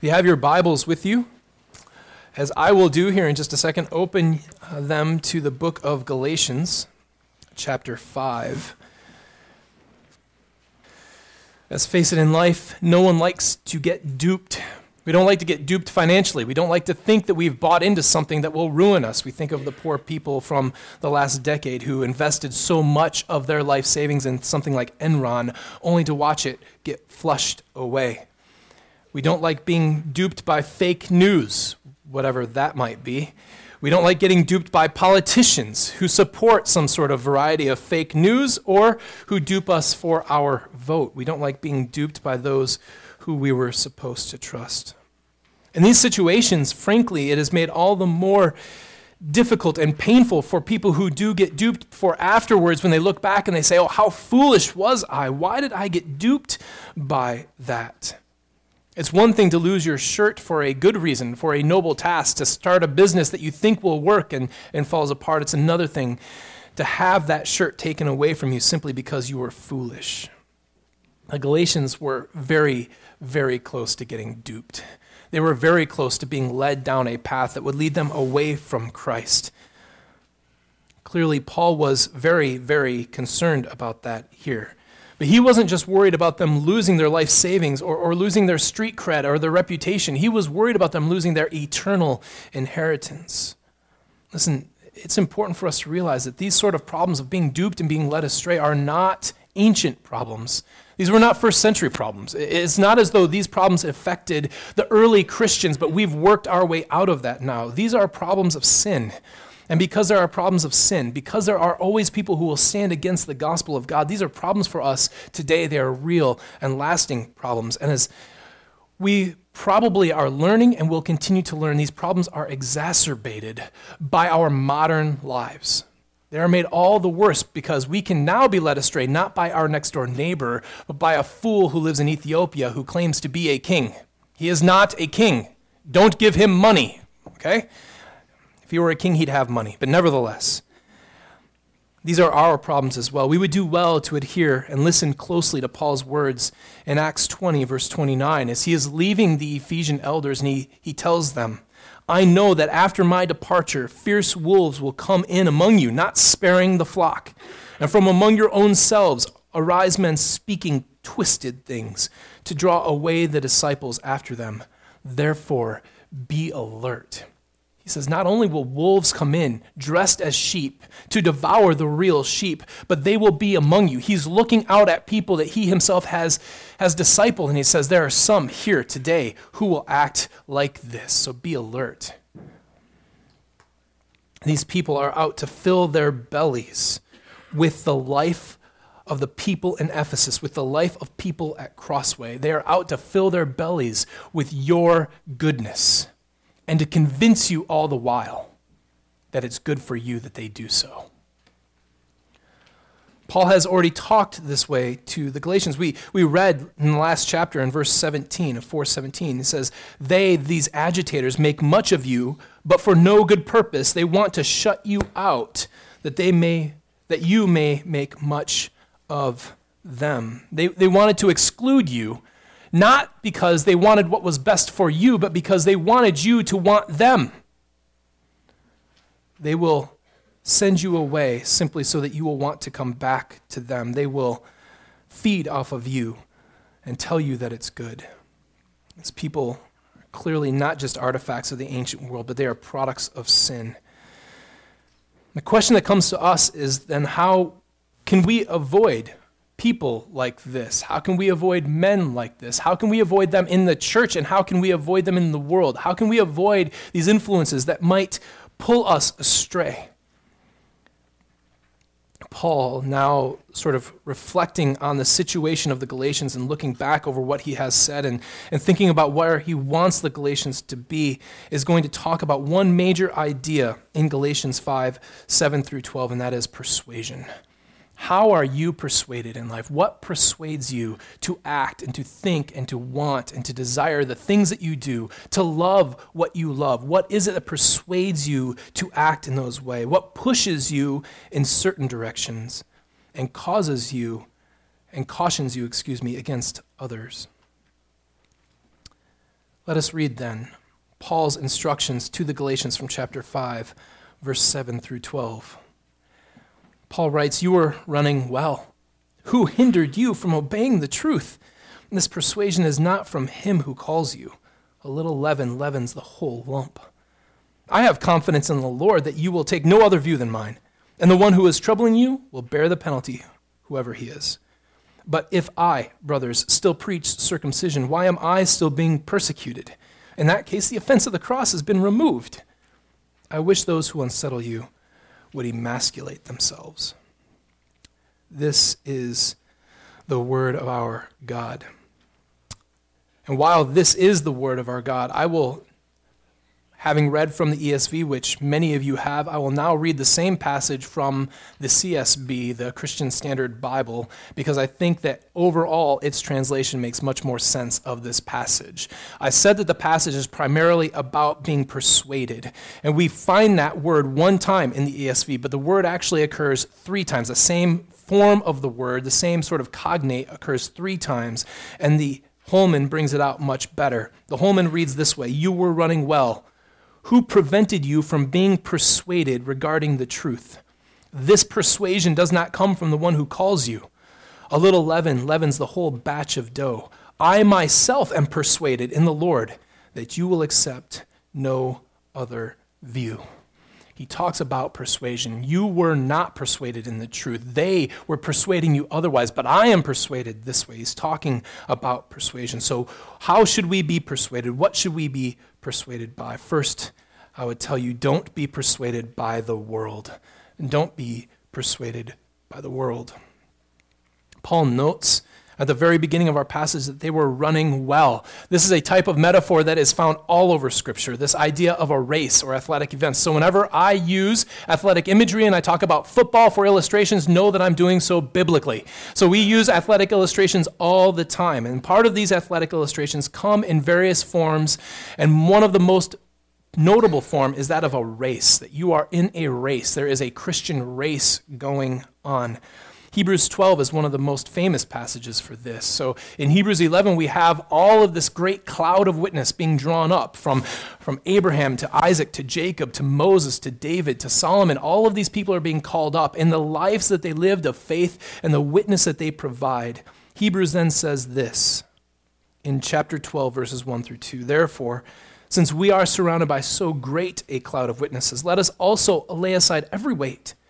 If you have your Bibles with you, as I will do here in just a second, open uh, them to the book of Galatians, chapter 5. Let's face it, in life, no one likes to get duped. We don't like to get duped financially. We don't like to think that we've bought into something that will ruin us. We think of the poor people from the last decade who invested so much of their life savings in something like Enron only to watch it get flushed away. We don't like being duped by fake news, whatever that might be. We don't like getting duped by politicians who support some sort of variety of fake news or who dupe us for our vote. We don't like being duped by those who we were supposed to trust. In these situations, frankly, it has made all the more difficult and painful for people who do get duped for afterwards when they look back and they say, Oh, how foolish was I? Why did I get duped by that? It's one thing to lose your shirt for a good reason, for a noble task, to start a business that you think will work and, and falls apart. It's another thing to have that shirt taken away from you simply because you were foolish. The Galatians were very, very close to getting duped. They were very close to being led down a path that would lead them away from Christ. Clearly, Paul was very, very concerned about that here. But he wasn't just worried about them losing their life savings or, or losing their street cred or their reputation. He was worried about them losing their eternal inheritance. Listen, it's important for us to realize that these sort of problems of being duped and being led astray are not ancient problems. These were not first century problems. It's not as though these problems affected the early Christians, but we've worked our way out of that now. These are problems of sin. And because there are problems of sin, because there are always people who will stand against the gospel of God, these are problems for us today. They are real and lasting problems. And as we probably are learning and will continue to learn, these problems are exacerbated by our modern lives. They are made all the worse because we can now be led astray not by our next door neighbor, but by a fool who lives in Ethiopia who claims to be a king. He is not a king. Don't give him money, okay? If he were a king, he'd have money. But nevertheless, these are our problems as well. We would do well to adhere and listen closely to Paul's words in Acts 20, verse 29, as he is leaving the Ephesian elders and he, he tells them, I know that after my departure, fierce wolves will come in among you, not sparing the flock. And from among your own selves arise men speaking twisted things to draw away the disciples after them. Therefore, be alert. Says, Not only will wolves come in dressed as sheep to devour the real sheep, but they will be among you. He's looking out at people that he himself has, has discipled, and he says, There are some here today who will act like this, so be alert. These people are out to fill their bellies with the life of the people in Ephesus, with the life of people at Crossway. They are out to fill their bellies with your goodness and to convince you all the while that it's good for you that they do so. Paul has already talked this way to the Galatians. We, we read in the last chapter in verse 17 of 417, he says, They, these agitators, make much of you, but for no good purpose. They want to shut you out, that they may that you may make much of them. They, they wanted to exclude you not because they wanted what was best for you, but because they wanted you to want them. They will send you away simply so that you will want to come back to them. They will feed off of you and tell you that it's good. These people are clearly not just artifacts of the ancient world, but they are products of sin. The question that comes to us is then how can we avoid people like this? How can we avoid men like this? How can we avoid them in the church and how can we avoid them in the world? How can we avoid these influences that might pull us astray? Paul, now sort of reflecting on the situation of the Galatians and looking back over what he has said and, and thinking about where he wants the Galatians to be, is going to talk about one major idea in Galatians 5 7 through 12, and that is persuasion. How are you persuaded in life? What persuades you to act and to think and to want and to desire the things that you do, to love what you love? What is it that persuades you to act in those ways? What pushes you in certain directions and causes you and cautions you, excuse me, against others? Let us read then Paul's instructions to the Galatians from chapter 5, verse 7 through 12. Paul writes, You were running well. Who hindered you from obeying the truth? And this persuasion is not from him who calls you. A little leaven leavens the whole lump. I have confidence in the Lord that you will take no other view than mine, and the one who is troubling you will bear the penalty, whoever he is. But if I, brothers, still preach circumcision, why am I still being persecuted? In that case, the offense of the cross has been removed. I wish those who unsettle you would emasculate themselves. This is the word of our God. And while this is the word of our God, I will Having read from the ESV, which many of you have, I will now read the same passage from the CSB, the Christian Standard Bible, because I think that overall its translation makes much more sense of this passage. I said that the passage is primarily about being persuaded, and we find that word one time in the ESV, but the word actually occurs three times. The same form of the word, the same sort of cognate occurs three times, and the Holman brings it out much better. The Holman reads this way You were running well who prevented you from being persuaded regarding the truth? This persuasion does not come from the one who calls you. A little leaven leavens the whole batch of dough. I myself am persuaded in the Lord that you will accept no other view he talks about persuasion. You were not persuaded in the truth. They were persuading you otherwise, but I am persuaded this way. He's talking about persuasion. So, how should we be persuaded? What should we be persuaded by? First, I would tell you don't be persuaded by the world. And don't be persuaded by the world. Paul notes at the very beginning of our passage that they were running well. This is a type of metaphor that is found all over Scripture, this idea of a race or athletic events. So whenever I use athletic imagery and I talk about football for illustrations, know that I'm doing so biblically. So we use athletic illustrations all the time. And part of these athletic illustrations come in various forms. And one of the most notable form is that of a race, that you are in a race. There is a Christian race going on. Hebrews 12 is one of the most famous passages for this. So in Hebrews 11, we have all of this great cloud of witness being drawn up from, from Abraham to Isaac to Jacob to Moses to David to Solomon. All of these people are being called up in the lives that they lived of faith and the witness that they provide. Hebrews then says this in chapter 12, verses 1 through 2. Therefore, since we are surrounded by so great a cloud of witnesses, let us also lay aside every weight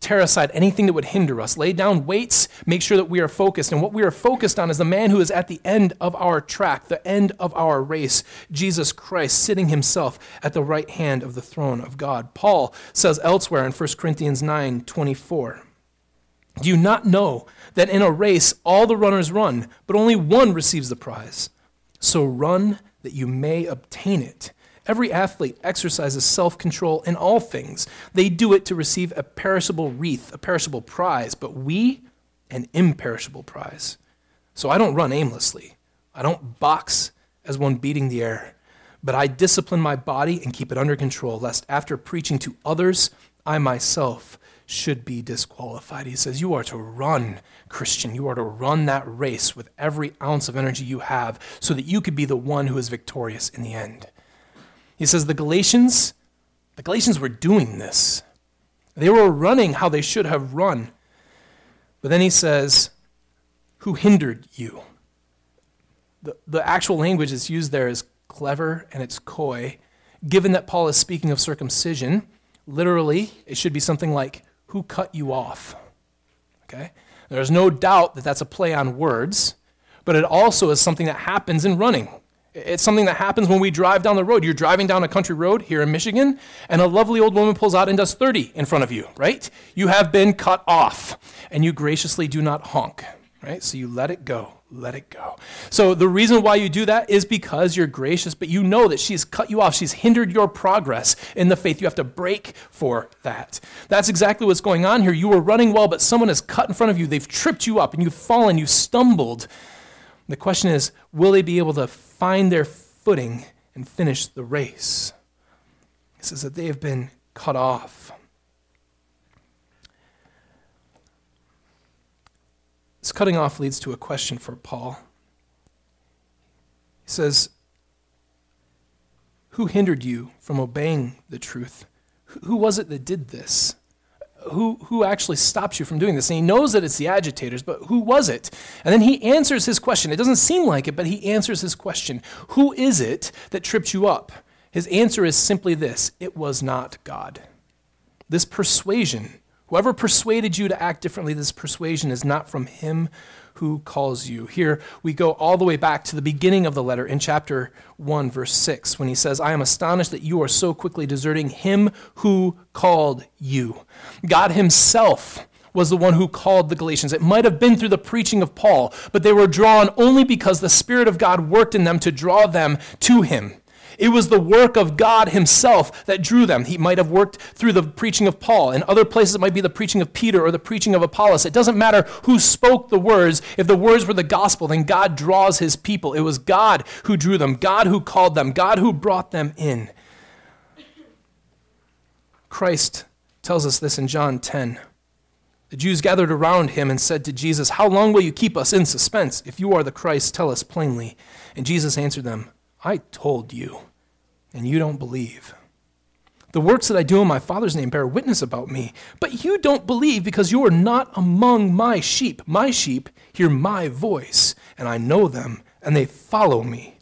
tear aside anything that would hinder us, lay down weights, make sure that we are focused. And what we are focused on is the man who is at the end of our track, the end of our race, Jesus Christ, sitting himself at the right hand of the throne of God. Paul says elsewhere in 1 Corinthians 9 24, Do you not know that in a race all the runners run, but only one receives the prize? So run that you may obtain it. Every athlete exercises self control in all things. They do it to receive a perishable wreath, a perishable prize, but we, an imperishable prize. So I don't run aimlessly. I don't box as one beating the air, but I discipline my body and keep it under control, lest after preaching to others, I myself should be disqualified. He says, You are to run, Christian. You are to run that race with every ounce of energy you have so that you could be the one who is victorious in the end. He says the Galatians, the Galatians were doing this. They were running how they should have run. But then he says, Who hindered you? The, the actual language that's used there is clever and it's coy. Given that Paul is speaking of circumcision, literally, it should be something like, Who cut you off? Okay? There's no doubt that that's a play on words, but it also is something that happens in running. It's something that happens when we drive down the road. You're driving down a country road here in Michigan, and a lovely old woman pulls out and does 30 in front of you, right? You have been cut off, and you graciously do not honk. right? So you let it go, let it go. So the reason why you do that is because you're gracious, but you know that she's cut you off. She's hindered your progress in the faith. You have to brake for that. That's exactly what's going on here. You were running well, but someone has cut in front of you. They've tripped you up and you've fallen, you've stumbled. The question is, will they be able to find their footing and finish the race? It says that they have been cut off. This cutting off leads to a question for Paul. He says, Who hindered you from obeying the truth? Who was it that did this? Who, who actually stops you from doing this? And he knows that it's the agitators, but who was it? And then he answers his question. It doesn't seem like it, but he answers his question Who is it that tripped you up? His answer is simply this it was not God. This persuasion Whoever persuaded you to act differently, this persuasion is not from him who calls you. Here we go all the way back to the beginning of the letter in chapter 1, verse 6, when he says, I am astonished that you are so quickly deserting him who called you. God himself was the one who called the Galatians. It might have been through the preaching of Paul, but they were drawn only because the Spirit of God worked in them to draw them to him. It was the work of God Himself that drew them. He might have worked through the preaching of Paul. In other places, it might be the preaching of Peter or the preaching of Apollos. It doesn't matter who spoke the words. If the words were the gospel, then God draws His people. It was God who drew them, God who called them, God who brought them in. Christ tells us this in John 10. The Jews gathered around him and said to Jesus, How long will you keep us in suspense? If you are the Christ, tell us plainly. And Jesus answered them, I told you and you don't believe. The works that I do in my Father's name bear witness about me, but you don't believe because you are not among my sheep. My sheep hear my voice, and I know them, and they follow me.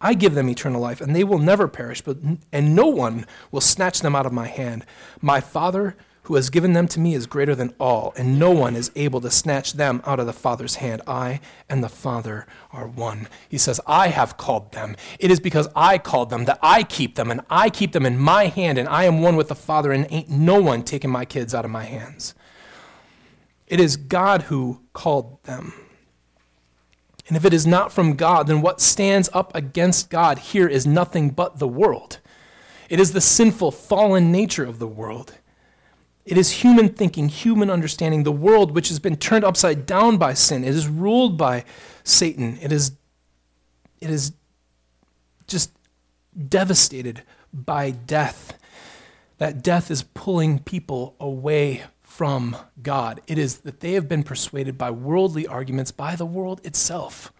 I give them eternal life, and they will never perish, but, and no one will snatch them out of my hand. My Father who has given them to me is greater than all, and no one is able to snatch them out of the Father's hand. I and the Father are one. He says, I have called them. It is because I called them that I keep them, and I keep them in my hand, and I am one with the Father, and ain't no one taking my kids out of my hands. It is God who called them. And if it is not from God, then what stands up against God here is nothing but the world. It is the sinful, fallen nature of the world. It is human thinking, human understanding, the world which has been turned upside down by sin. It is ruled by Satan. It is, it is just devastated by death. That death is pulling people away from God. It is that they have been persuaded by worldly arguments by the world itself.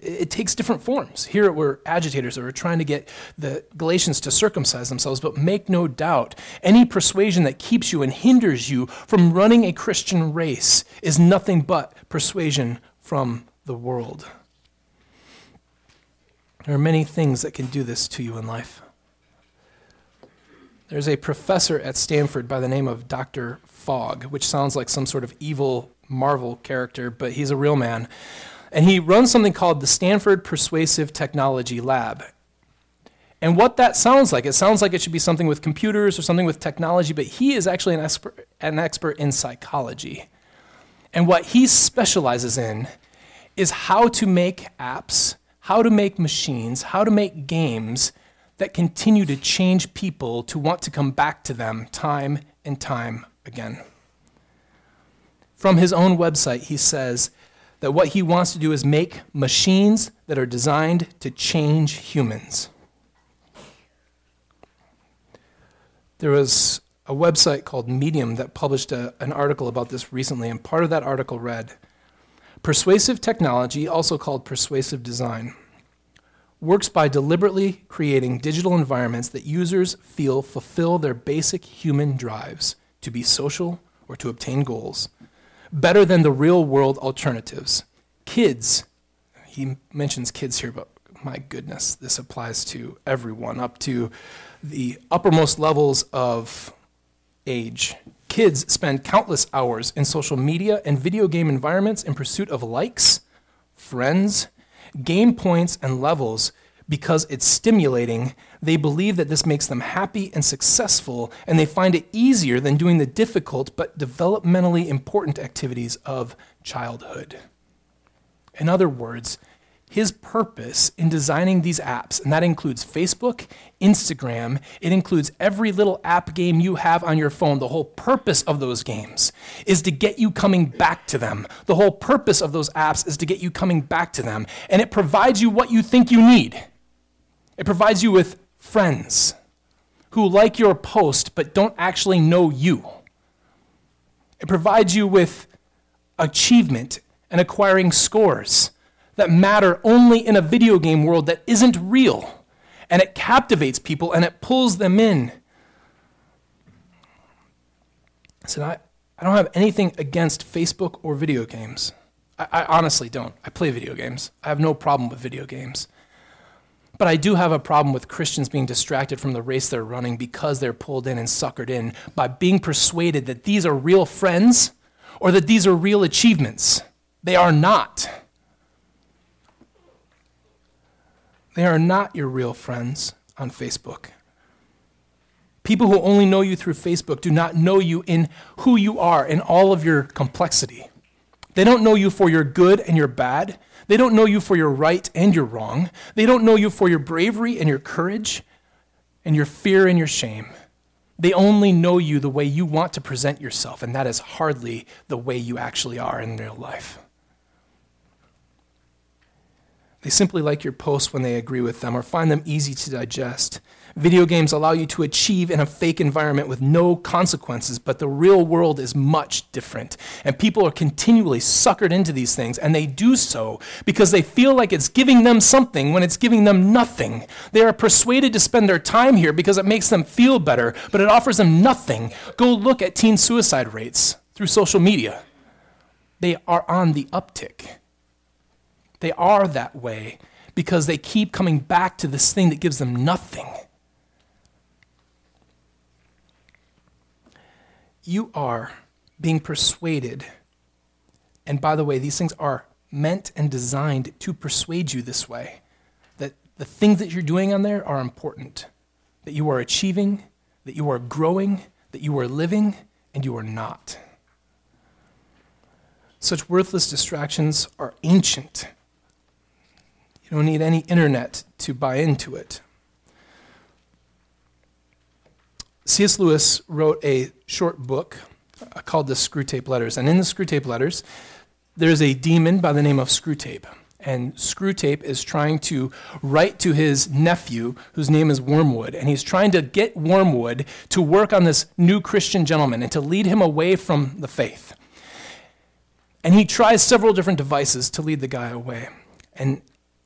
It, takes different forms. Here we're agitators that are trying to get the Galatians to circumcise themselves, but make no doubt, any persuasion that keeps you and hinders you from running a Christian race is nothing but persuasion from the world. There are many things that can do this to you in life. There's a professor at Stanford by the name of Dr. Fogg, which sounds like some sort of evil Marvel character, but he's a real man. And he runs something called the Stanford Persuasive Technology Lab. And what that sounds like, it sounds like it should be something with computers or something with technology, but he is actually an expert, an expert in psychology. And what he specializes in is how to make apps, how to make machines, how to make games that continue to change people to want to come back to them time and time again. From his own website, he says, that what he wants to do is make machines that are designed to change humans. There was a website called Medium that published a, an article about this recently, and part of that article read Persuasive technology, also called persuasive design, works by deliberately creating digital environments that users feel fulfill their basic human drives to be social or to obtain goals better than the real world alternatives. Kids, he mentions kids here, but my goodness, this applies to everyone up to the uppermost levels of age. Kids spend countless hours in social media and video game environments in pursuit of likes, friends, game points, and levels because it's stimulating, they believe that this makes them happy and successful, and they find it easier than doing the difficult but developmentally important activities of childhood. In other words, his purpose in designing these apps, and that includes Facebook, Instagram, it includes every little app game you have on your phone. The whole purpose of those games is to get you coming back to them. The whole purpose of those apps is to get you coming back to them. And it provides you what you think you need. It provides you with friends who like your post but don't actually know you. It provides you with achievement and acquiring scores that matter only in a video game world that isn't real. And it captivates people and it pulls them in. So I, I don't have anything against Facebook or video games. I, I honestly don't. I play video games. I have no problem with video games. But I do have a problem with Christians being distracted from the race they're running because they're pulled in and suckered in by being persuaded that these are real friends or that these are real achievements. They are not. They are not your real friends on Facebook. People who only know you through Facebook do not know you in who you are, in all of your complexity. They don't know you for your good and your bad. They don't know you for your right and your wrong. They don't know you for your bravery and your courage and your fear and your shame. They only know you the way you want to present yourself, and that is hardly the way you actually are in real life. They simply like your posts when they agree with them or find them easy to digest. Video games allow you to achieve in a fake environment with no consequences, but the real world is much different. And people are continually suckered into these things, and they do so because they feel like it's giving them something when it's giving them nothing. They are persuaded to spend their time here because it makes them feel better, but it offers them nothing. Go look at teen suicide rates through social media, they are on the uptick. They are that way because they keep coming back to this thing that gives them nothing. You are being persuaded. And by the way, these things are meant and designed to persuade you this way that the things that you're doing on there are important, that you are achieving, that you are growing, that you are living, and you are not. Such worthless distractions are ancient you don't need any internet to buy into it. C.S. Lewis wrote a short book uh, called the Screwtape Letters. And in the Screwtape Letters, there's a demon by the name of Screwtape. And Screwtape is trying to write to his nephew, whose name is Wormwood. And he's trying to get Wormwood to work on this new Christian gentleman and to lead him away from the faith. And he tries several different devices to lead the guy away. And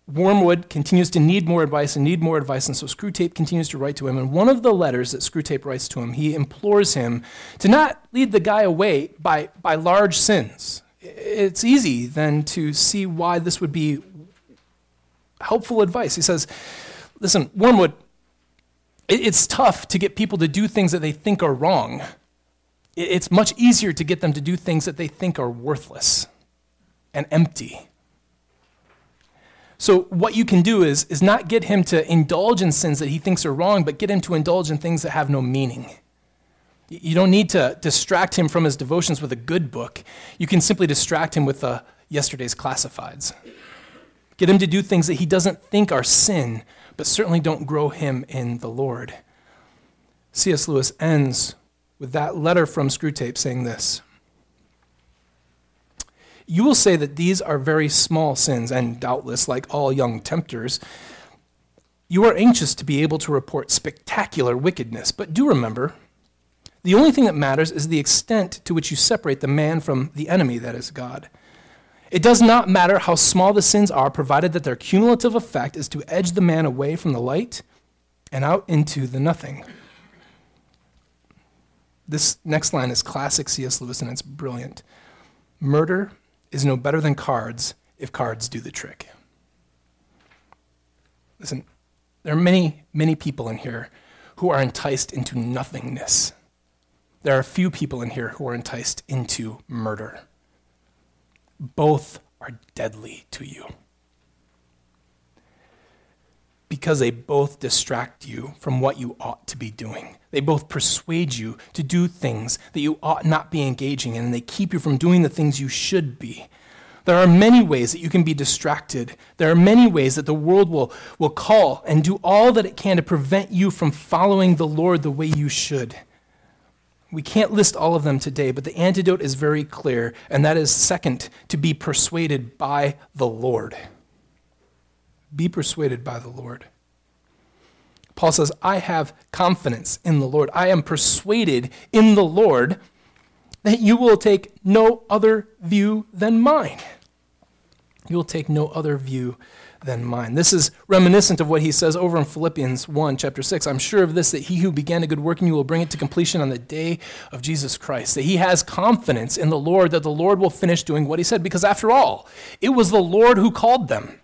Wormwood continues to need more advice and need more advice, and so Screwtape continues to write to him. And one of the letters that Screwtape writes to him, he implores him to not lead the guy away by, by large sins. It's easy then to see why this would be helpful advice. He says, Listen, Wormwood, it's tough to get people to do things that they think are wrong. It's much easier to get them to do things that they think are worthless and empty. So, what you can do is, is not get him to indulge in sins that he thinks are wrong, but get him to indulge in things that have no meaning. You don't need to distract him from his devotions with a good book. You can simply distract him with uh, yesterday's classifieds. Get him to do things that he doesn't think are sin, but certainly don't grow him in the Lord. C.S. Lewis ends with that letter from Screwtape saying this you will say that these are very small sins, and doubtless, like all young tempters, you are anxious to be able to report spectacular wickedness. But do remember, the only thing that matters is the extent to which you separate the man from the enemy, that is God. It does not matter how small the sins are, provided that their cumulative effect is to edge the man away from the light and out into the nothing. This next line is classic C.S. Lewis, and it's brilliant. Murder is no better than cards if cards do the trick. Listen, there are many, many people in here who are enticed into nothingness. There are few people in here who are enticed into murder. Both are deadly to you because they both distract you from what you ought to be doing. They both persuade you to do things that you ought not be engaging in, and they keep you from doing the things you should be. There are many ways that you can be distracted. There are many ways that the world will, will call and do all that it can to prevent you from following the Lord the way you should. We can't list all of them today, but the antidote is very clear, and that is second, to be persuaded by the Lord. Be persuaded by the Lord. Paul says, I have confidence in the Lord. I am persuaded in the Lord that you will take no other view than mine. You will take no other view than mine. This is reminiscent of what he says over in Philippians 1, chapter 6. I'm sure of this, that he who began a good work in you will bring it to completion on the day of Jesus Christ. That he has confidence in the Lord, that the Lord will finish doing what he said, because after all, it was the Lord who called them.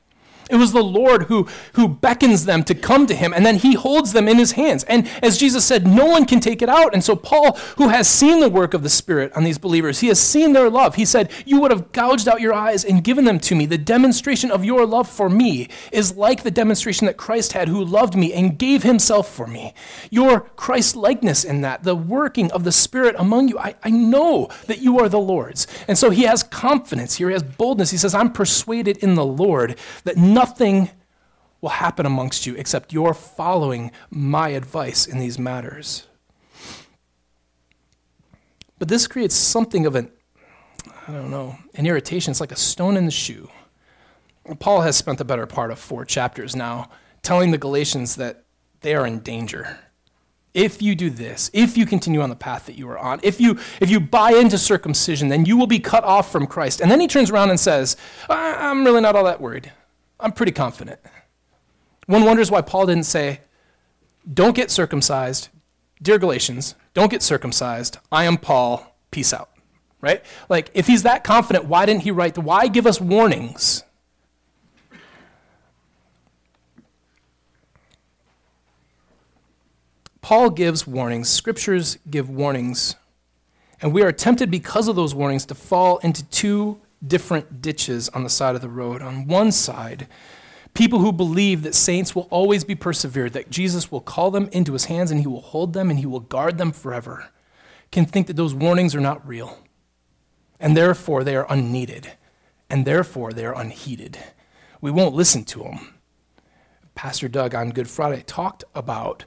It was the Lord who, who beckons them to come to him, and then he holds them in his hands. And as Jesus said, no one can take it out. And so, Paul, who has seen the work of the Spirit on these believers, he has seen their love. He said, You would have gouged out your eyes and given them to me. The demonstration of your love for me is like the demonstration that Christ had, who loved me and gave himself for me. Your Christ likeness in that, the working of the Spirit among you, I, I know that you are the Lord's. And so, he has confidence here, he has boldness. He says, I'm persuaded in the Lord that will happen amongst you except you're following my advice in these matters. But this creates something of an, I don't know, an irritation. It's like a stone in the shoe. Paul has spent the better part of four chapters now telling the Galatians that they are in danger. If you do this, if you continue on the path that you are on, if you, if you buy into circumcision, then you will be cut off from Christ. And then he turns around and says, I'm really not all that worried. I'm pretty confident. One wonders why Paul didn't say, Don't get circumcised. Dear Galatians, don't get circumcised. I am Paul. Peace out. Right? Like, if he's that confident, why didn't he write, the, why give us warnings? Paul gives warnings, scriptures give warnings, and we are tempted because of those warnings to fall into two different ditches on the side of the road. On one side, people who believe that saints will always be persevered, that Jesus will call them into his hands and he will hold them and he will guard them forever, can think that those warnings are not real. And therefore, they are unneeded. And therefore, they are unheeded. We won't listen to them. Pastor Doug on Good Friday talked about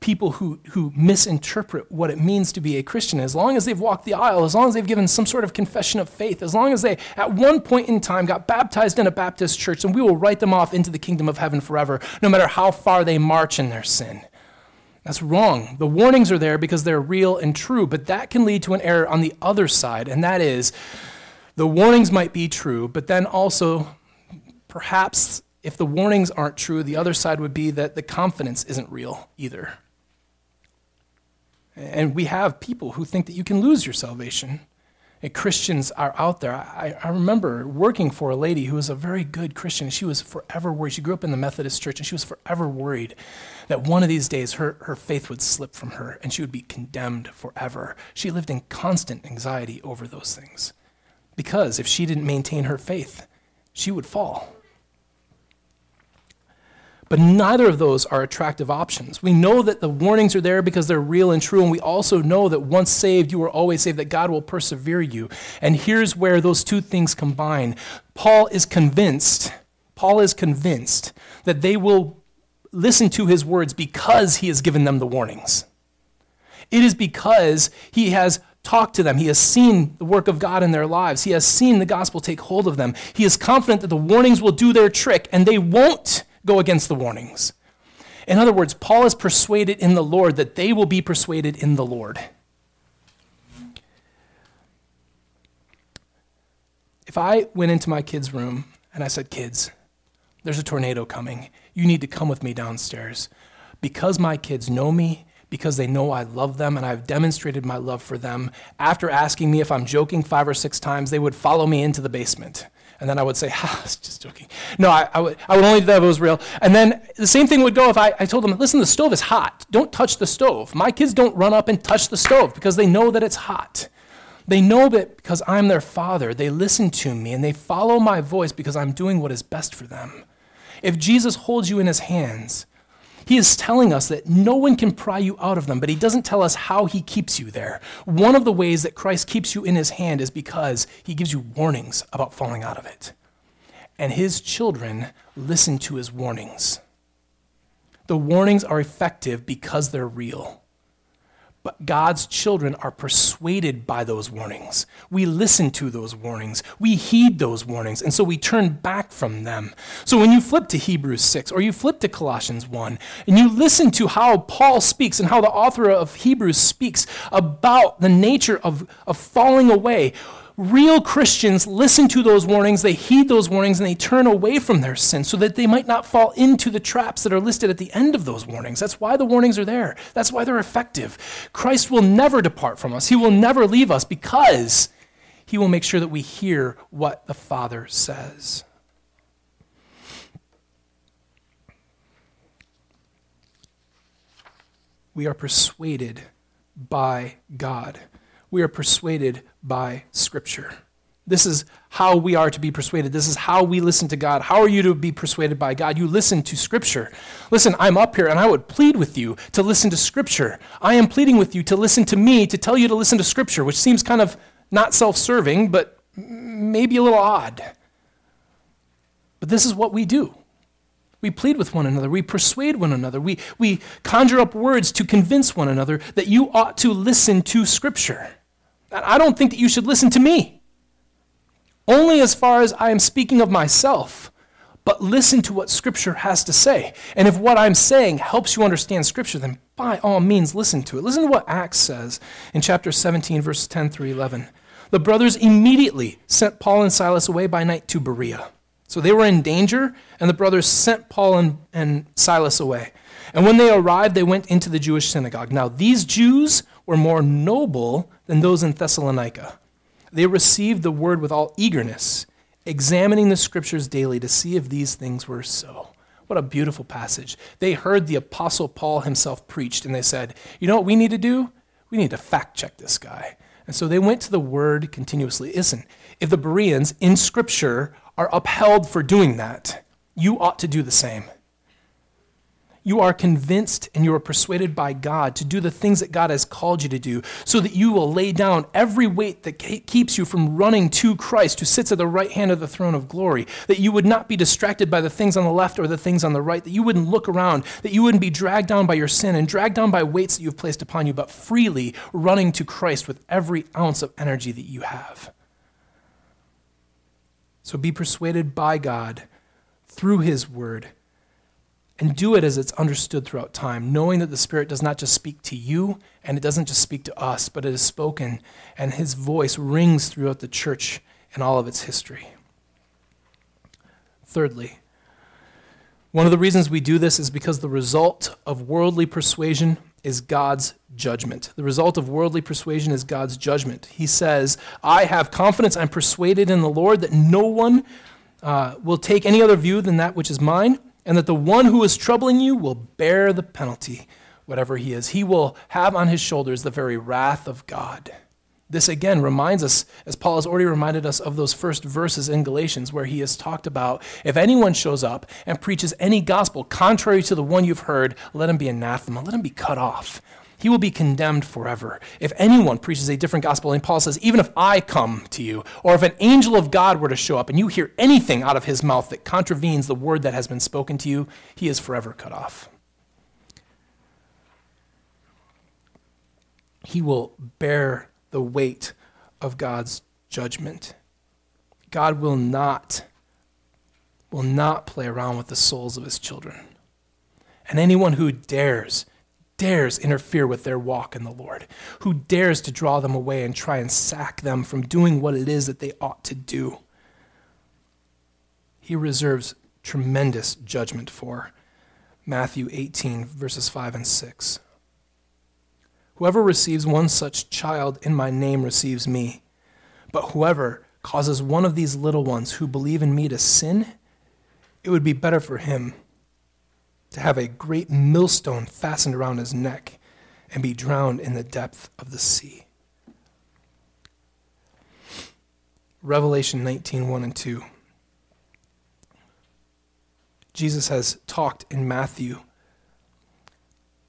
people who, who misinterpret what it means to be a Christian. As long as they've walked the aisle, as long as they've given some sort of confession of faith, as long as they at one point in time got baptized in a Baptist church, and we will write them off into the kingdom of heaven forever, no matter how far they march in their sin. That's wrong. The warnings are there because they're real and true, but that can lead to an error on the other side, and that is the warnings might be true, but then also perhaps if the warnings aren't true, the other side would be that the confidence isn't real either. And we have people who think that you can lose your salvation. And Christians are out there. I, I remember working for a lady who was a very good Christian. She was forever worried. She grew up in the Methodist church, and she was forever worried that one of these days her, her faith would slip from her and she would be condemned forever. She lived in constant anxiety over those things. Because if she didn't maintain her faith, she would fall. But neither of those are attractive options. We know that the warnings are there because they're real and true, and we also know that once saved, you are always saved, that God will persevere you. And here's where those two things combine. Paul is convinced, Paul is convinced that they will listen to his words because he has given them the warnings. It is because he has talked to them. He has seen the work of God in their lives. He has seen the gospel take hold of them. He is confident that the warnings will do their trick, and they won't go against the warnings. In other words, Paul is persuaded in the Lord that they will be persuaded in the Lord. If I went into my kids' room and I said, Kids, there's a tornado coming. You need to come with me downstairs. Because my kids know me, because they know I love them and I've demonstrated my love for them, after asking me if I'm joking five or six times, they would follow me into the basement. And then I would say, ha, I was just joking. No, I, I, would, I would only do that if it was real. And then the same thing would go if I, I told them, listen, the stove is hot. Don't touch the stove. My kids don't run up and touch the stove because they know that it's hot. They know that because I'm their father, they listen to me and they follow my voice because I'm doing what is best for them. If Jesus holds you in his hands, He is telling us that no one can pry you out of them, but he doesn't tell us how he keeps you there. One of the ways that Christ keeps you in his hand is because he gives you warnings about falling out of it. And his children listen to his warnings. The warnings are effective because they're real. But God's children are persuaded by those warnings. We listen to those warnings. We heed those warnings. And so we turn back from them. So when you flip to Hebrews 6 or you flip to Colossians 1 and you listen to how Paul speaks and how the author of Hebrews speaks about the nature of, of falling away, real Christians listen to those warnings, they heed those warnings, and they turn away from their sin so that they might not fall into the traps that are listed at the end of those warnings. That's why the warnings are there, that's why they're effective. Christ will never depart from us, He will never leave us because He will make sure that we hear what the Father says. We are persuaded by God we are persuaded by Scripture. This is how we are to be persuaded. This is how we listen to God. How are you to be persuaded by God? You listen to Scripture. Listen, I'm up here and I would plead with you to listen to Scripture. I am pleading with you to listen to me, to tell you to listen to Scripture, which seems kind of not self serving, but maybe a little odd. But this is what we do. We plead with one another. We persuade one another. We, we conjure up words to convince one another that you ought to listen to Scripture. I don't think that you should listen to me. Only as far as I am speaking of myself, but listen to what Scripture has to say. And if what I'm saying helps you understand Scripture, then by all means listen to it. Listen to what Acts says in chapter 17, verses 10 through 11. The brothers immediately sent Paul and Silas away by night to Berea. So they were in danger, and the brothers sent Paul and, and Silas away. And when they arrived, they went into the Jewish synagogue. Now, these Jews were more noble than those in Thessalonica. They received the word with all eagerness, examining the scriptures daily to see if these things were so. What a beautiful passage. They heard the Apostle Paul himself preached, and they said, You know what we need to do? We need to fact check this guy. And so they went to the word continuously. Listen, if the Bereans in Scripture are upheld for doing that, you ought to do the same you are convinced and you are persuaded by God to do the things that God has called you to do, so that you will lay down every weight that keeps you from running to Christ, who sits at the right hand of the throne of glory, that you would not be distracted by the things on the left or the things on the right, that you wouldn't look around, that you wouldn't be dragged down by your sin and dragged down by weights that you've placed upon you, but freely running to Christ with every ounce of energy that you have. So be persuaded by God through His word and do it as it's understood throughout time, knowing that the Spirit does not just speak to you and it doesn't just speak to us, but it is spoken and His voice rings throughout the church and all of its history. Thirdly, one of the reasons we do this is because the result of worldly persuasion is God's judgment. The result of worldly persuasion is God's judgment. He says, I have confidence, I'm persuaded in the Lord that no one uh, will take any other view than that which is mine and that the one who is troubling you will bear the penalty, whatever he is. He will have on his shoulders the very wrath of God. This again reminds us, as Paul has already reminded us of those first verses in Galatians, where he has talked about if anyone shows up and preaches any gospel contrary to the one you've heard, let him be anathema, let him be cut off he will be condemned forever. If anyone preaches a different gospel, and Paul says, even if I come to you, or if an angel of God were to show up and you hear anything out of his mouth that contravenes the word that has been spoken to you, he is forever cut off. He will bear the weight of God's judgment. God will not will not play around with the souls of his children. And anyone who dares dares interfere with their walk in the Lord, who dares to draw them away and try and sack them from doing what it is that they ought to do. He reserves tremendous judgment for. Matthew 18, verses 5 and 6. Whoever receives one such child in my name receives me. But whoever causes one of these little ones who believe in me to sin, it would be better for him to have a great millstone fastened around his neck and be drowned in the depth of the sea. Revelation 19 1 and 2. Jesus has talked in Matthew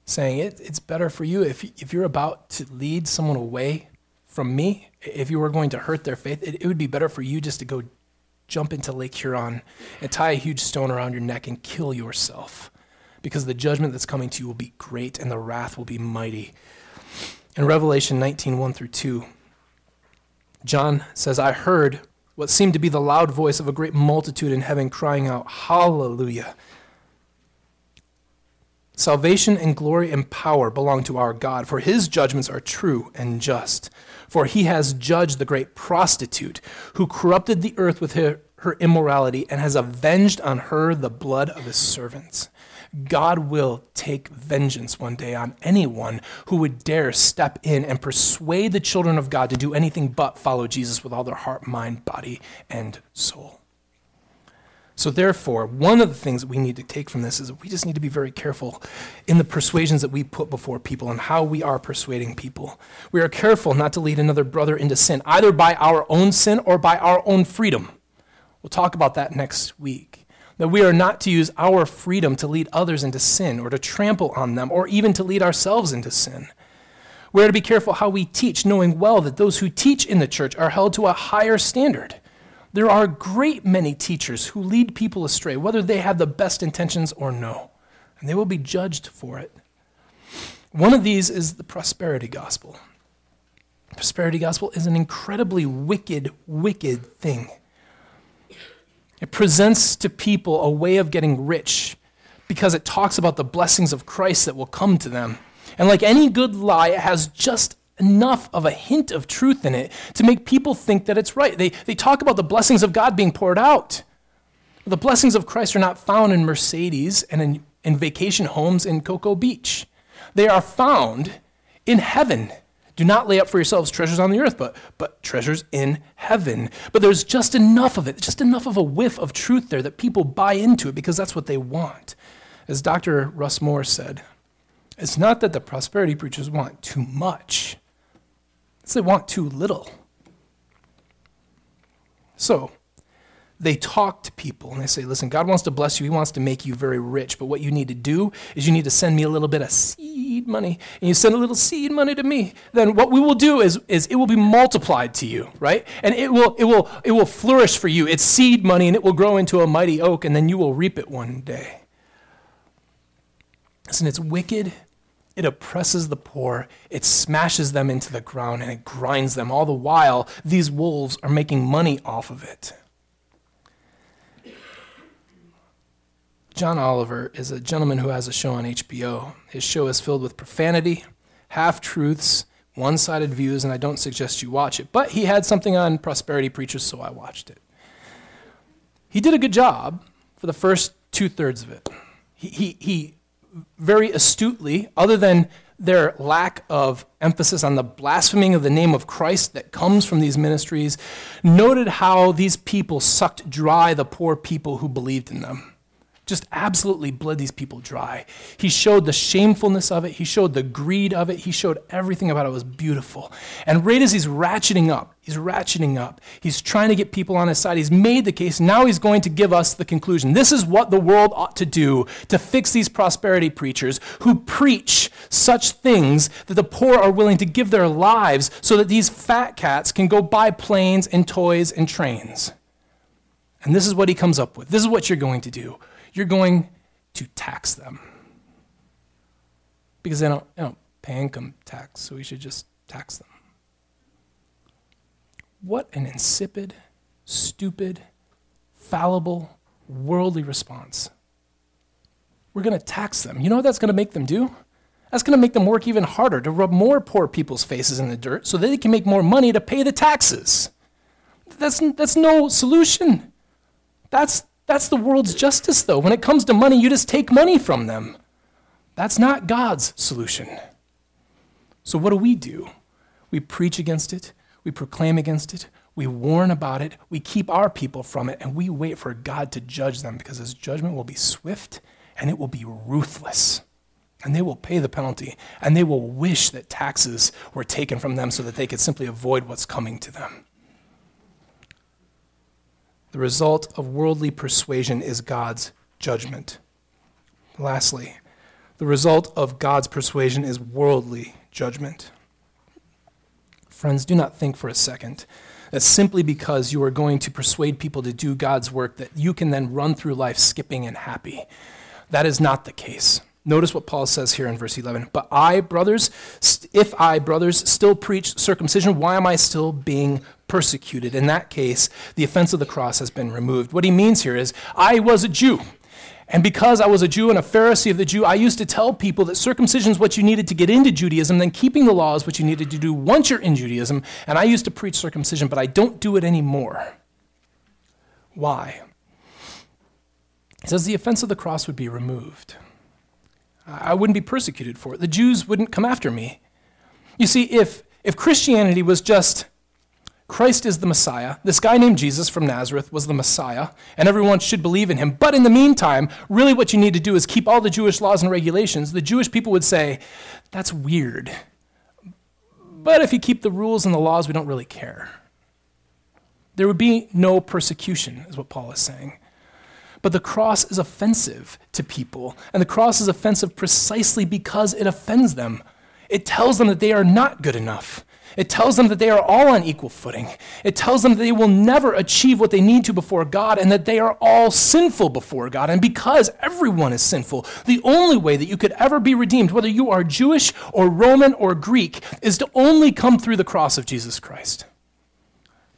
saying it, it's better for you if, if you're about to lead someone away from me, if you were going to hurt their faith, it, it would be better for you just to go jump into Lake Huron and tie a huge stone around your neck and kill yourself because the judgment that's coming to you will be great and the wrath will be mighty. In Revelation 19 1 through 2, John says, I heard what seemed to be the loud voice of a great multitude in heaven crying out, Hallelujah! Salvation and glory and power belong to our God, for his judgments are true and just. For he has judged the great prostitute who corrupted the earth with her, her immorality and has avenged on her the blood of his servants. God will take vengeance one day on anyone who would dare step in and persuade the children of God to do anything but follow Jesus with all their heart, mind, body, and soul. So, therefore, one of the things that we need to take from this is that we just need to be very careful in the persuasions that we put before people and how we are persuading people. We are careful not to lead another brother into sin, either by our own sin or by our own freedom. We'll talk about that next week that we are not to use our freedom to lead others into sin or to trample on them or even to lead ourselves into sin. We are to be careful how we teach, knowing well that those who teach in the church are held to a higher standard. There are a great many teachers who lead people astray, whether they have the best intentions or no, and they will be judged for it. One of these is the prosperity gospel. prosperity gospel is an incredibly wicked, wicked thing. It presents to people a way of getting rich because it talks about the blessings of Christ that will come to them. And like any good lie, it has just enough of a hint of truth in it to make people think that it's right. They, they talk about the blessings of God being poured out. The blessings of Christ are not found in Mercedes and in, in vacation homes in Cocoa Beach. They are found in heaven do not lay up for yourselves treasures on the earth, but, but treasures in heaven. But there's just enough of it, just enough of a whiff of truth there that people buy into it because that's what they want. As Dr. Russ Moore said, it's not that the prosperity preachers want too much, it's they want too little. So, they talk to people and they say, listen, God wants to bless you. He wants to make you very rich. But what you need to do is you need to send me a little bit of seed money. And you send a little seed money to me. Then what we will do is, is it will be multiplied to you, right? And it will, it, will, it will flourish for you. It's seed money and it will grow into a mighty oak and then you will reap it one day. Listen, it's wicked. It oppresses the poor. It smashes them into the ground and it grinds them. All the while, these wolves are making money off of it. John Oliver is a gentleman who has a show on HBO. His show is filled with profanity, half truths, one sided views, and I don't suggest you watch it. But he had something on prosperity preachers, so I watched it. He did a good job for the first two thirds of it. He, he, he very astutely, other than their lack of emphasis on the blaspheming of the name of Christ that comes from these ministries, noted how these people sucked dry the poor people who believed in them just absolutely bled these people dry. He showed the shamefulness of it, he showed the greed of it, he showed everything about it was beautiful. And right as he's ratcheting up, he's ratcheting up, he's trying to get people on his side. He's made the case. Now he's going to give us the conclusion. This is what the world ought to do to fix these prosperity preachers who preach such things that the poor are willing to give their lives so that these fat cats can go buy planes and toys and trains. And this is what he comes up with. This is what you're going to do you're going to tax them. Because they don't, they don't pay income tax, so we should just tax them. What an insipid, stupid, fallible, worldly response. We're going to tax them. You know what that's going to make them do? That's going to make them work even harder to rub more poor people's faces in the dirt so that they can make more money to pay the taxes. That's, that's no solution. That's, that's the world's justice, though. When it comes to money, you just take money from them. That's not God's solution. So, what do we do? We preach against it, we proclaim against it, we warn about it, we keep our people from it, and we wait for God to judge them because his judgment will be swift and it will be ruthless. And they will pay the penalty, and they will wish that taxes were taken from them so that they could simply avoid what's coming to them. The result of worldly persuasion is God's judgment. Lastly, The result of God's persuasion is worldly judgment. Friends, do not think for a second that simply because you are going to persuade people to do God's work, that you can then run through life skipping and happy. That is not the case. Notice what Paul says here in verse 11. But I, brothers, if I, brothers, still preach circumcision, why am I still being persecuted? In that case, the offense of the cross has been removed. What he means here is, I was a Jew. And because I was a Jew and a Pharisee of the Jew, I used to tell people that circumcision is what you needed to get into Judaism, then keeping the law is what you needed to do once you're in Judaism. And I used to preach circumcision, but I don't do it anymore. Why? It says the offense of the cross would be removed. I wouldn't be persecuted for it. The Jews wouldn't come after me. You see, if, if Christianity was just Christ is the Messiah. This guy named Jesus from Nazareth was the Messiah, and everyone should believe in him. But in the meantime, really what you need to do is keep all the Jewish laws and regulations. The Jewish people would say, that's weird. But if you keep the rules and the laws, we don't really care. There would be no persecution, is what Paul is saying. But the cross is offensive to people, and the cross is offensive precisely because it offends them. It tells them that they are not good enough. It tells them that they are all on equal footing. It tells them that they will never achieve what they need to before God and that they are all sinful before God. And because everyone is sinful, the only way that you could ever be redeemed, whether you are Jewish or Roman or Greek, is to only come through the cross of Jesus Christ.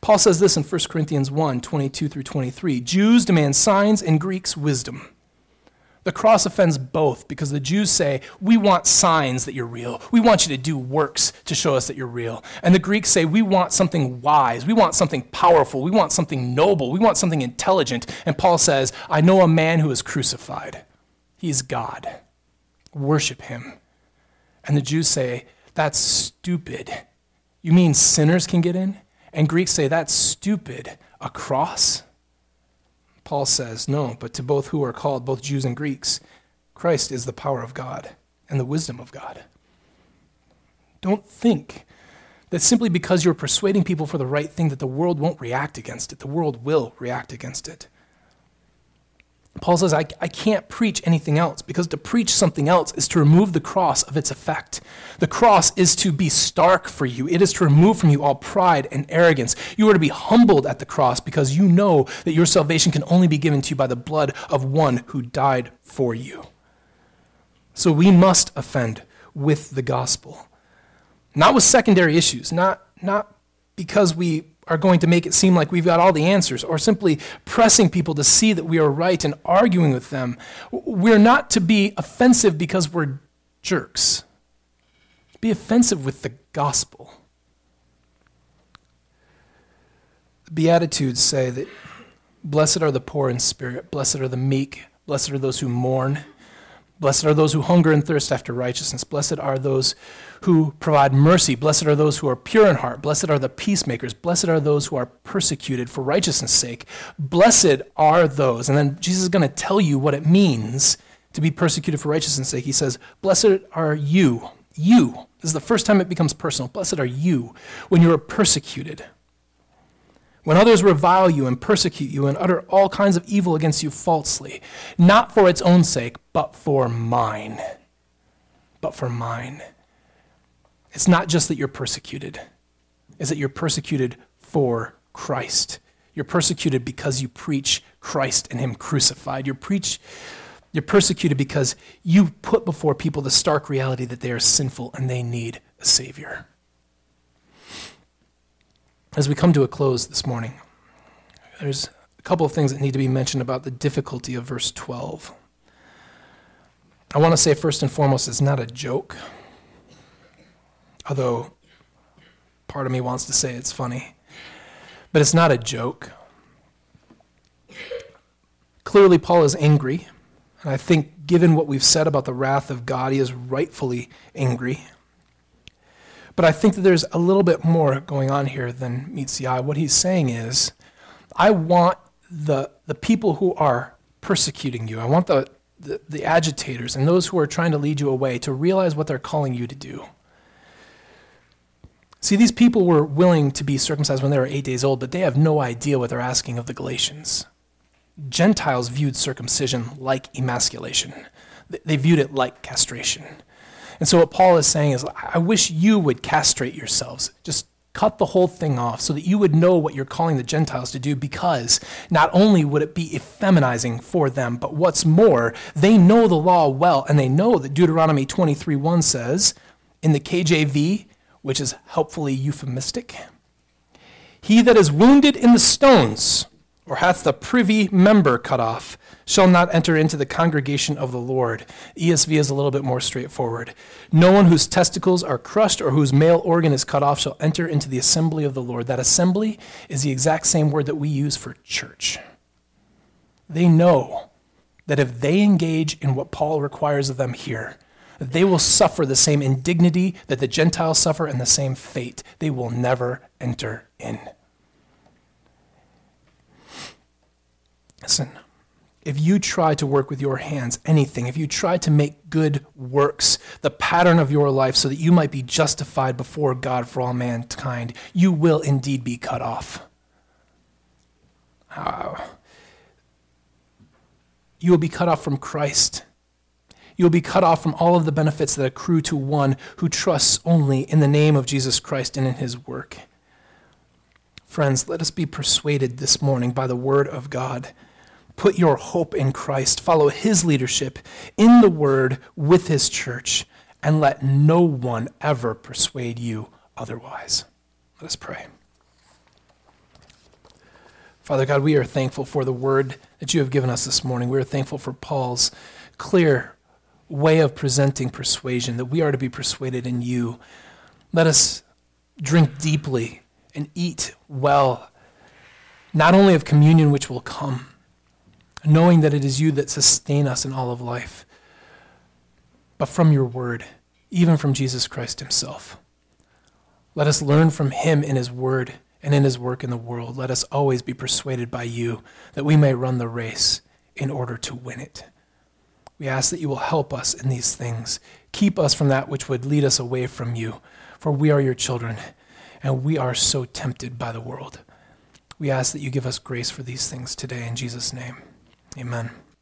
Paul says this in 1 Corinthians 1 22 through 23 Jews demand signs and Greeks wisdom. The cross offends both because the Jews say, We want signs that you're real. We want you to do works to show us that you're real. And the Greeks say, We want something wise. We want something powerful. We want something noble. We want something intelligent. And Paul says, I know a man who is crucified. He's God. Worship him. And the Jews say, That's stupid. You mean sinners can get in? And Greeks say, That's stupid. A cross? Paul says, No, but to both who are called, both Jews and Greeks, Christ is the power of God and the wisdom of God. Don't think that simply because you're persuading people for the right thing that the world won't react against it. The world will react against it. Paul says, I, I can't preach anything else because to preach something else is to remove the cross of its effect. The cross is to be stark for you, it is to remove from you all pride and arrogance. You are to be humbled at the cross because you know that your salvation can only be given to you by the blood of one who died for you. So we must offend with the gospel, not with secondary issues, not, not because we are going to make it seem like we've got all the answers, or simply pressing people to see that we are right and arguing with them. We're not to be offensive because we're jerks. Be offensive with the gospel. The Beatitudes say that blessed are the poor in spirit, blessed are the meek, blessed are those who mourn. Blessed are those who hunger and thirst after righteousness. Blessed are those who provide mercy. Blessed are those who are pure in heart. Blessed are the peacemakers. Blessed are those who are persecuted for righteousness' sake. Blessed are those. And then Jesus is going to tell you what it means to be persecuted for righteousness' sake. He says, Blessed are you. You. This is the first time it becomes personal. Blessed are you when you are persecuted when others revile you and persecute you and utter all kinds of evil against you falsely, not for its own sake, but for mine. But for mine. It's not just that you're persecuted, it's that you're persecuted for Christ. You're persecuted because you preach Christ and Him crucified. You're, preach, you're persecuted because you put before people the stark reality that they are sinful and they need a Savior. As we come to a close this morning, there's a couple of things that need to be mentioned about the difficulty of verse 12. I want to say, first and foremost, it's not a joke, although part of me wants to say it's funny. But it's not a joke. Clearly, Paul is angry, and I think, given what we've said about the wrath of God, he is rightfully angry. But I think that there's a little bit more going on here than meets the eye. What he's saying is, I want the, the people who are persecuting you, I want the, the, the agitators and those who are trying to lead you away to realize what they're calling you to do. See, these people were willing to be circumcised when they were eight days old, but they have no idea what they're asking of the Galatians. Gentiles viewed circumcision like emasculation. they viewed it like castration. And so what Paul is saying is, I wish you would castrate yourselves. Just cut the whole thing off so that you would know what you're calling the Gentiles to do because not only would it be effeminizing for them, but what's more, they know the law well and they know that Deuteronomy 23:1 says in the KJV, which is helpfully euphemistic, he that is wounded in the stones or hath the privy member cut off shall not enter into the congregation of the Lord. ESV is a little bit more straightforward. No one whose testicles are crushed or whose male organ is cut off shall enter into the assembly of the Lord. That assembly is the exact same word that we use for church. They know that if they engage in what Paul requires of them here, they will suffer the same indignity that the Gentiles suffer and the same fate. They will never enter in. Listen, if you try to work with your hands anything, if you try to make good works the pattern of your life so that you might be justified before God for all mankind, you will indeed be cut off. You will be cut off from Christ. You will be cut off from all of the benefits that accrue to one who trusts only in the name of Jesus Christ and in his work. Friends, let us be persuaded this morning by the word of God Put your hope in Christ. Follow his leadership in the word with his church, and let no one ever persuade you otherwise. Let us pray. Father God, we are thankful for the word that you have given us this morning. We are thankful for Paul's clear way of presenting persuasion, that we are to be persuaded in you. Let us drink deeply and eat well, not only of communion which will come knowing that it is you that sustain us in all of life, but from your word, even from Jesus Christ himself. Let us learn from him in his word and in his work in the world. Let us always be persuaded by you that we may run the race in order to win it. We ask that you will help us in these things. Keep us from that which would lead us away from you, for we are your children, and we are so tempted by the world. We ask that you give us grace for these things today in Jesus' name. Amen.